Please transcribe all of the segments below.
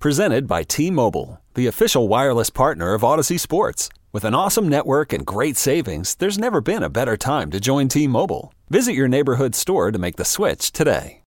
Presented by T Mobile, the official wireless partner of Audacy Sports. With an awesome network and great savings, there's never been a better time to join T Mobile. Visit your neighborhood store to make the switch today.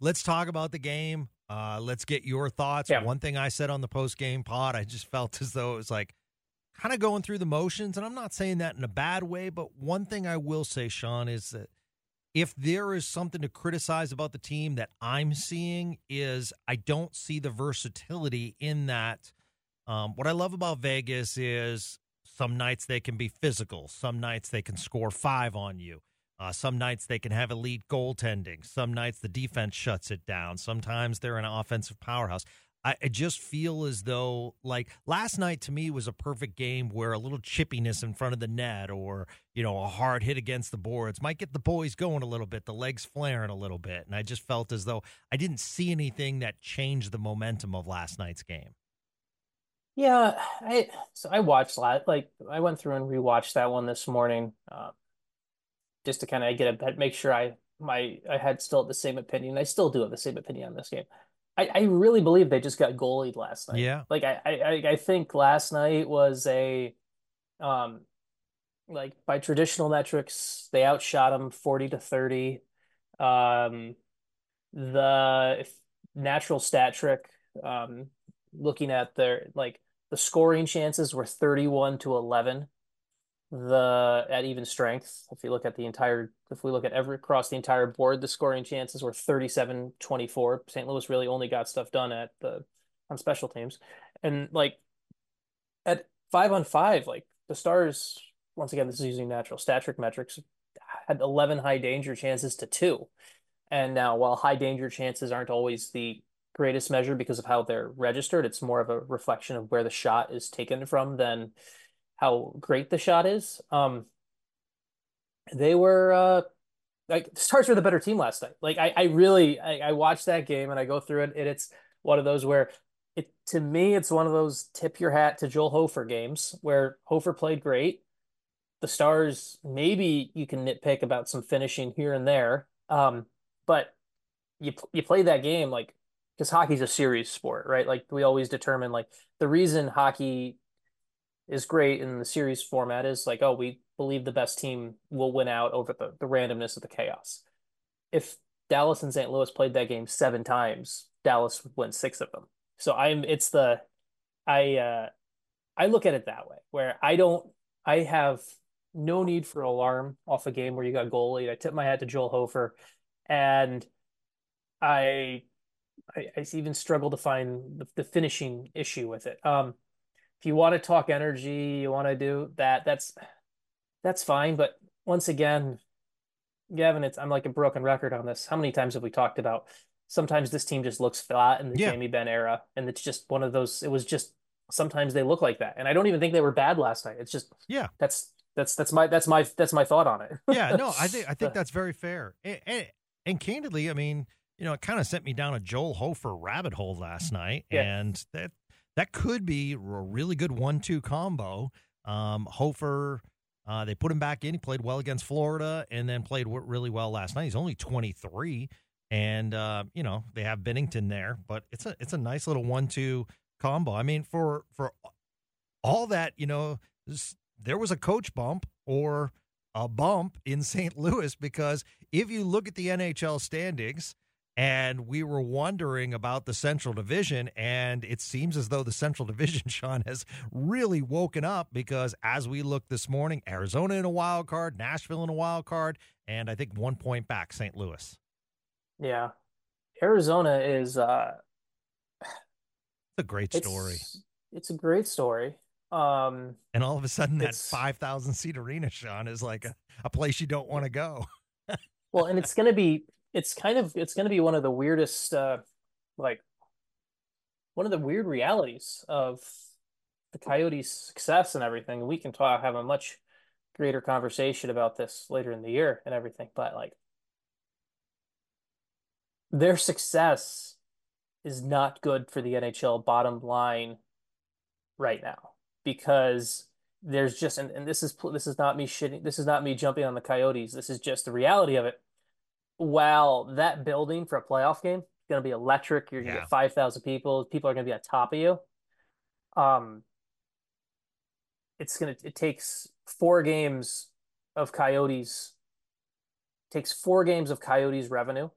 Let's talk about the game. Uh, let's get your thoughts. Yeah. One thing I said on the post game pod, I just felt as though it was like kind of going through the motions. And I'm not saying that in a bad way, but one thing I will say, Sean, is that if there is something to criticize about the team that I'm seeing is I don't see the versatility in that. Um, what I love about Vegas is some nights they can be physical, some nights they can score five on you. Uh, some nights they can have elite goaltending. Some nights the defense shuts it down. Sometimes they're an offensive powerhouse. I, I just feel as though, like last night to me was a perfect game where a little chippiness in front of the net or, you know, a hard hit against the boards might get the boys going a little bit, the legs flaring a little bit. And I just felt as though I didn't see anything that changed the momentum of last night's game. Yeah, I so I watched that. Like I went through and rewatched that one this morning, uh, just to kind of get a make sure I my I had still the same opinion. I still do have the same opinion on this game. I, I really believe they just got goalied last night. Yeah. Like I, I I think last night was a um like by traditional metrics, they outshot them 40 to 30. Um the natural stat trick, um looking at their like the scoring chances were 31 to 11 the at even strength if you look at the entire if we look at every across the entire board the scoring chances were 37 24 st louis really only got stuff done at the on special teams. And like at five on five like the stars once again this is using natural stat trick metrics had 11 high danger chances to two. And now while high danger chances aren't always the greatest measure because of how they're registered it's more of a reflection of where the shot is taken from than how great the shot is. Um, they were uh, like Stars were the better team last night. Like I, I really I, I watched that game and I go through it and it's one of those where it to me it's one of those tip your hat to Joel Hofer games where Hofer played great. The Stars maybe you can nitpick about some finishing here and there, um, but you you play that game like because hockey's a series sport, right? Like we always determine like the reason hockey is great in the series format is like, oh, we believe the best team will win out over the, the randomness of the chaos. If Dallas and St. Louis played that game seven times, Dallas would win six of them. So I'm it's the I uh I look at it that way, where I don't I have no need for alarm off a game where you got goalie. I tip my hat to Joel Hofer and I I, I even struggle to find the, the finishing issue with it. Um if you want to talk energy, you want to do that, that's that's fine. But once again, Gavin, it's I'm like a broken record on this. How many times have we talked about sometimes this team just looks flat in the Yeah. Jamie Benn era, and it's just one of those. It was just sometimes they look like that, and I don't even think they were bad last night. It's just Yeah. that's that's that's my that's my that's my thought on it. yeah, no, I think I think that's very fair. And, and, and candidly, I mean, you know, it kind of sent me down a Joel Hofer rabbit hole last night, Yeah. and that that could be a really good one-two combo. Um, Hofer, uh, they put him back in. He played well against Florida, and then played really well last night. He's only twenty-three, and uh, you know they have Binnington there, but it's a it's a nice little one-two combo. I mean, for for all that, you know, there was a coach bump or a bump in St. Louis because if you look at the NHL standings, and we were wondering about the Central Division, and it seems as though the Central Division, Sean, has really woken up because as we look this morning, Arizona in a wild card, Nashville in a wild card, and I think one point back St. Louis. Yeah. Arizona is uh it's a great story. It's, it's a great story. Um and all of a sudden that 5,000 seat arena Sean is like a, a place you don't want to go. well, and it's going to be it's kind of it's going to be one of the weirdest uh like one of the weird realities of the Coyotes' success and everything. We can talk have a much greater conversation about this later in the year and everything, but like their success is not good for the NHL bottom line right now because there's just and, and this is this is not me shitting this is not me jumping on the coyotes this is just the reality of it while that building for a playoff game is going to be electric you're going to yeah. get 5000 people people are going to be on top of you um it's going to it takes four games of coyotes takes four games of coyotes revenue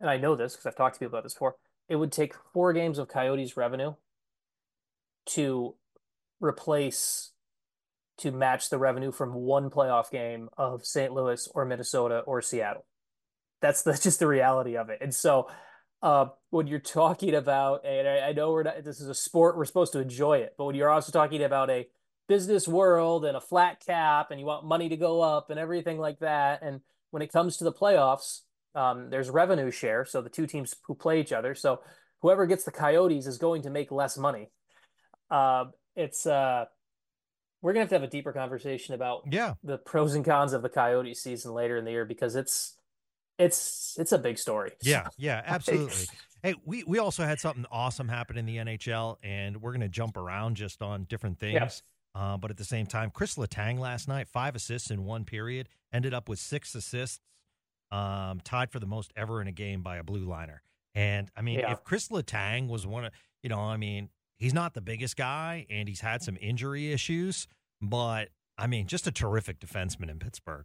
and I know this because I've talked to people about this before, it would take four games of Coyotes revenue to replace to match the revenue from one playoff game of St. Louis or Minnesota or Seattle. That's the, just the reality of it. And so uh, when you're talking about, and I, I know we're not, this is a sport, we're supposed to enjoy it, but when you're also talking about a business world and a flat cap and you want money to go up and everything like that, and when it comes to the playoffs, um, there's revenue share, so the two teams who play each other. So whoever gets the Coyotes is going to make less money. Uh, it's uh, we're gonna have to have a deeper conversation about yeah the pros and cons of the Coyotes season later in the year because it's it's it's a big story. Yeah, yeah, absolutely. hey, we we also had something awesome happen in the NHL, and we're gonna jump around just on different things. Yeah. Uh, but at the same time, Chris Letang last night, five assists in one period, ended up with six assists um, tied for the most ever in a game by a blue liner. And I mean, yeah. if Chris Letang was one of, you know, I mean, he's not the biggest guy and he's had some injury issues, but I mean, just a terrific defenseman in Pittsburgh.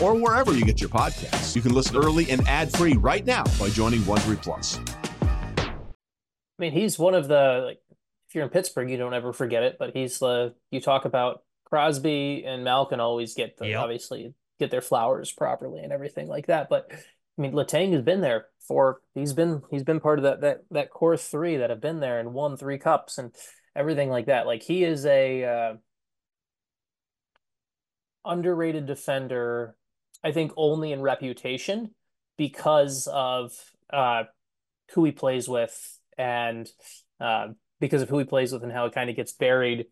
or wherever you get your podcasts. You can listen early and ad free right now by joining Wondery Plus. I mean, he's one of the like if you're in Pittsburgh, you don't ever forget it. But he's the you talk about Crosby and Malkin always get the yep. obviously get their flowers properly and everything like that. But I mean, Letang has been there for he's been he's been part of that that that core three that have been there and won three cups and everything like that. Like he is a uh, underrated defender. I think only in reputation because of uh, who he plays with and uh, because of who he plays with and how it kind of gets buried,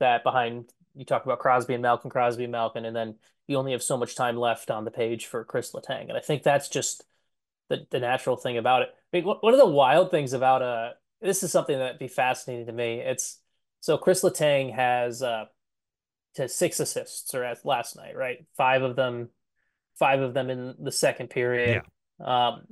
that behind you talk about Crosby and Malkin, Crosby and Malkin, and then you only have so much time left on the page for Chris Letang, and I think that's just the the natural thing about it. I mean, one of the wild things about uh this is something that'd be fascinating to me. It's so Chris Letang has uh to six assists or at last night, right? Five of them, five of them in the second period. Yeah. Um,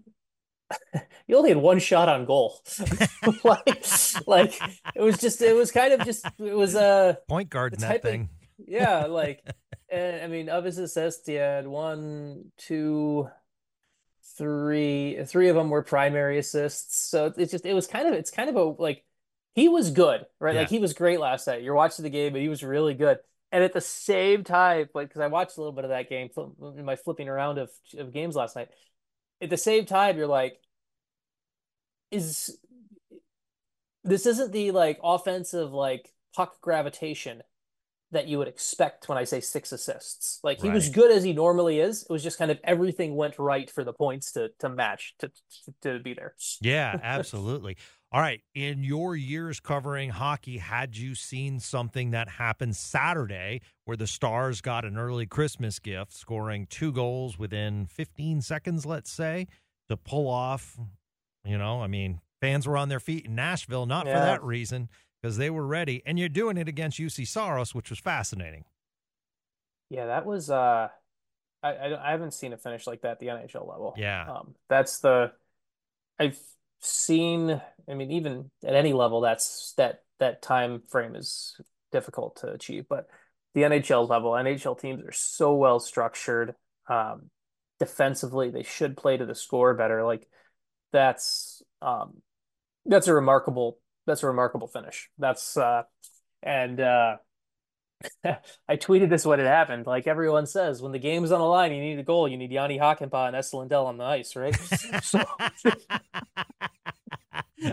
you only had one shot on goal. like, like it was just it was kind of just it was a point guard in that thing. Of, yeah, like and I mean of his assists, he had one, two, three. Three of them were primary assists. So it's just it was kind of it's kind of a like he was good, right? Yeah. Like he was great last night. You're watching the game, but he was really good. And at the same time, like because I watched a little bit of that game in my flipping around of, of games last night at the same time, you're like, is this isn't the like offensive like puck gravitation that you would expect when I say six assists. Like he right. was good as he normally is. It was just kind of everything went right for the points to to match to to, to be there. Yeah, absolutely. All right. In your years covering hockey, had you seen something that happened Saturday where the Stars got an early Christmas gift, scoring two goals within 15 seconds, let's say, to pull off? You know, I mean, fans were on their feet in Nashville, not yeah. for that reason, because they were ready. And you're doing it against Juuse Saros, which was fascinating. Yeah, that was. uh I, I, I haven't seen a finish like that at the NHL level. Yeah, um, that's the I've seen. I mean, even at any level, that's that that time frame is difficult to achieve. But the NHL level, NHL teams are so well structured. Um, defensively, they should play to the score better. Like that's um, that's a remarkable that's a remarkable finish. That's uh, and uh, I tweeted this when it happened. Like everyone says, when the game's on the line, you need a goal. You need Jani Hakanpää and Esa Lindell on the ice, right? so,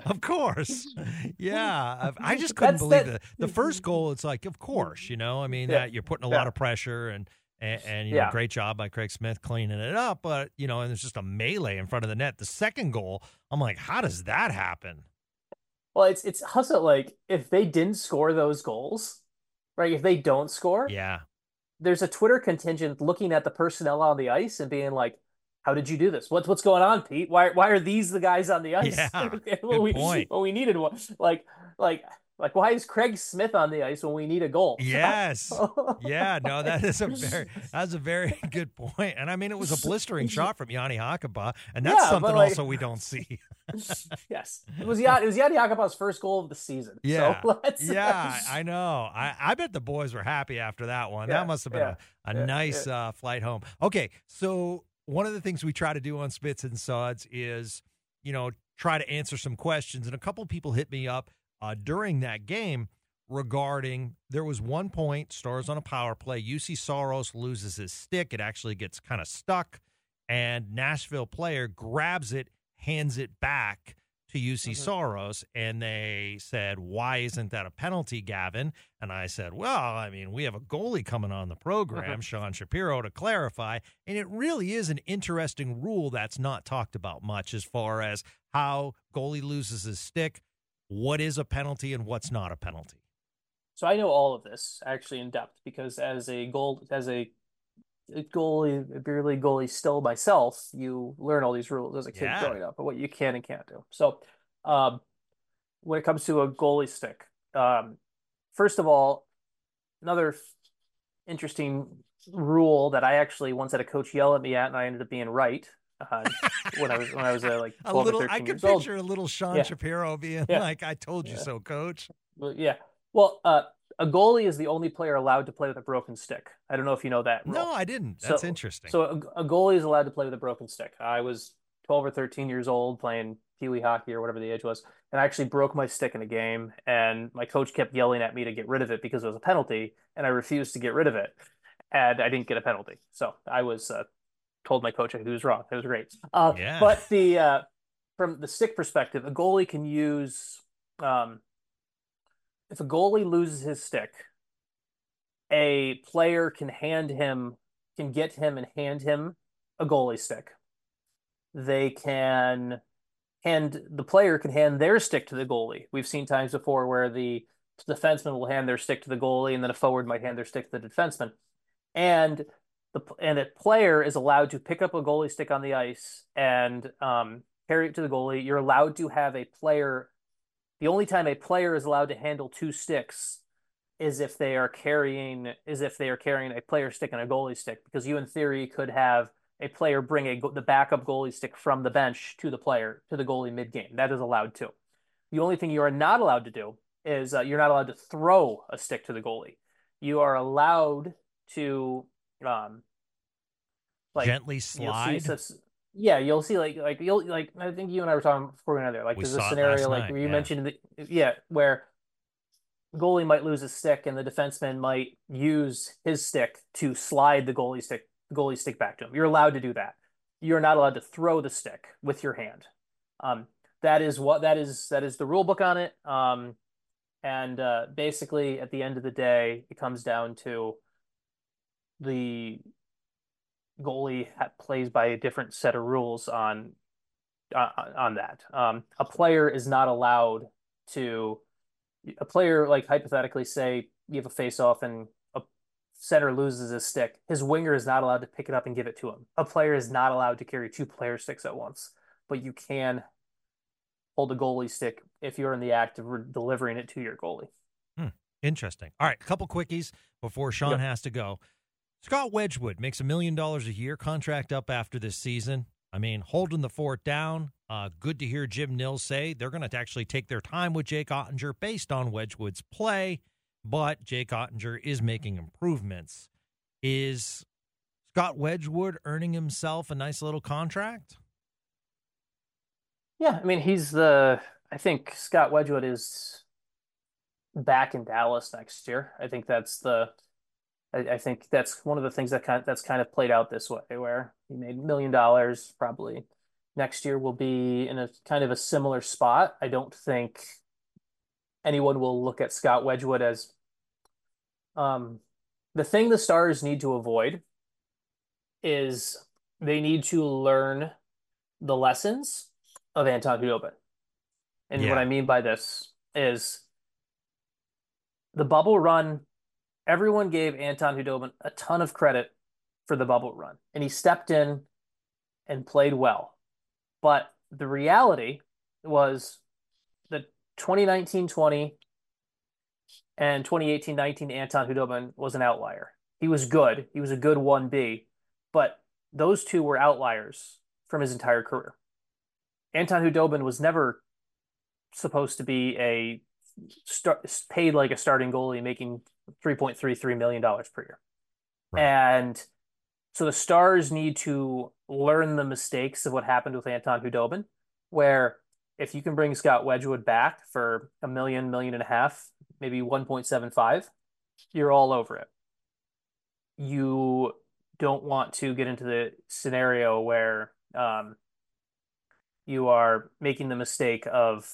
of course, yeah. I just couldn't believe that. The, the first goal, it's like, of course, you know. I mean, yeah. that you're putting a yeah. lot of pressure and and, and you know, great job by Craig Smith cleaning it up. But you know, and there's just a melee in front of the net. The second goal, I'm like, how does that happen? Well, it's it's also like if they didn't score those goals, right? If they don't score, yeah, there's a Twitter contingent looking at the personnel on the ice and being like, "How did you do this? What's what's going on, Pete? Why why are these the guys on the ice? Yeah, well, we, point. We needed one. Like like like, why is Craig Smith on the ice when we need a goal? Yes. yeah. No, that is a very that's a very good point. And I mean, it was a blistering shot from Jani Hakanpää, and that's yeah, something like, also we don't see. yes, it was Yanni, it was Jani Hakanpää's first goal of the season. Yeah. So yeah, I know. I I bet the boys were happy after that one. Yeah, that must have been yeah, a, a nice uh, flight home. Okay, so one of the things we try to do on Spits and Suds is, you know, try to answer some questions, and a couple people hit me up uh, during that game regarding there was one point, Stars on a power play. Juuse Saros loses his stick. It actually gets kind of stuck, and Nashville player grabs it, hands it back to Juuse mm-hmm. Saros, and they said, Why isn't that a penalty, Gavin? And I said, Well, I mean, we have a goalie coming on the program, Sean Shapiro, to clarify. And it really is an interesting rule that's not talked about much as far as how goalie loses his stick what is a penalty and what's not a penalty? So I know all of this actually in depth because as a goal as a goalie, a beer league goalie still myself, you learn all these rules as a kid yeah. growing up, but what you can and can't do. So um, when it comes to a goalie stick, um, first of all, another interesting rule that I actually once had a coach yell at me at, and I ended up being right uh, when I was when I was uh, like a little. I could picture old. a little Sean yeah. Shapiro being yeah. like, "I told you yeah. so, coach." Well, yeah. Well, uh, a goalie is the only player allowed to play with a broken stick. I don't know if you know that. Rule. No, I didn't. That's so, interesting. So a, a, goalie is allowed to play with a broken stick. I was 12 or 13 years old playing pee wee hockey or whatever the age was, and I actually broke my stick in a game. And my coach kept yelling at me to get rid of it because it was a penalty, and I refused to get rid of it, and I didn't get a penalty. So I was uh, told my coach he was wrong. It was great. Uh, yeah. But the uh, from the stick perspective, a goalie can use um, if a goalie loses his stick, a player can hand him can get him and hand him a goalie stick. They can hand the player can hand their stick to the goalie. We've seen times before where the defenseman will hand their stick to the goalie, and then a forward might hand their stick to the defenseman. And the and that player is allowed to pick up a goalie stick on the ice and um, carry it to the goalie. You're allowed to have a player. The only time a player is allowed to handle two sticks is if they are carrying is if they are carrying a player stick and a goalie stick because you in theory could have a player bring a the backup goalie stick from the bench to the player to the goalie mid game. That is allowed too. The only thing you are not allowed to do is uh, you're not allowed to throw a stick to the goalie. You are allowed to um like gently slide. You'll yeah, you'll see like like you'll like I think you and I were talking before there. Like we there's a scenario like night, where you yeah. mentioned the, yeah where goalie might lose a stick and the defenseman might use his stick to slide the goalie stick goalie stick back to him. You're allowed to do that. You're not allowed to throw the stick with your hand. Um, that is what that is that is the rule book on it. Um, and uh, basically, at the end of the day, it comes down to the goalie plays by a different set of rules on uh, on that. Um, a player is not allowed to a player like hypothetically say you have a face off and a center loses his stick. His winger is not allowed to pick it up and give it to him. A player is not allowed to carry two player sticks at once, but you can hold a goalie stick if you're in the act of re- delivering it to your goalie. Hmm. Interesting. All right, a couple quickies before Sean yep. has to go. Scott Wedgewood makes a million dollars a year, contract up after this season. I mean, holding the fort down. Uh, good to hear Jim Nill say they're going to actually take their time with Jake Oettinger based on Wedgewood's play, but Jake Oettinger is making improvements. Is Scott Wedgewood earning himself a nice little contract? Yeah, I mean, he's the. I think Scott Wedgewood is back in Dallas next year. I think that's the I, I, think that's one of the things that kind of, that's kind of played out this way, where he made a million dollars. Probably next year will be in a kind of a similar spot. I don't think anyone will look at Scott Wedgewood as um, the thing the Stars need to avoid is they need to learn the lessons of Anton Khudobin. And yeah. what I mean by this is the bubble run everyone gave Anton Khudobin a ton of credit for the bubble run, and he stepped in and played well. But the reality was the 2019-20 and 2018-19 Anton Khudobin was an outlier. He was good. He was a good 1B, but those two were outliers from his entire career. Anton Khudobin was never supposed to be a start, paid like a starting goalie making $3.33 million per year. Right. And so the Stars need to learn the mistakes of what happened with Anton Khudobin, where if you can bring Scott Wedgewood back for a million, million and a half, maybe 1.75, you're all over it. You don't want to get into the scenario where um, you are making the mistake of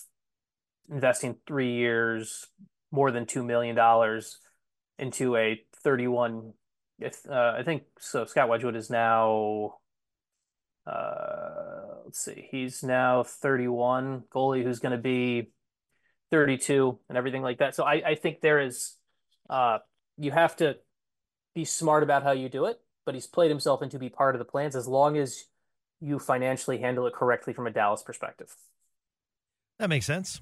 investing three years, more than $2 million into a 31 if uh, I think so Scott Wedgewood is now uh, let's see he's now 31 goalie who's going to be 32 and everything like that. So I, I think there is uh, you have to be smart about how you do it but he's played himself into be part of the plans as long as you financially handle it correctly from a Dallas perspective. That makes sense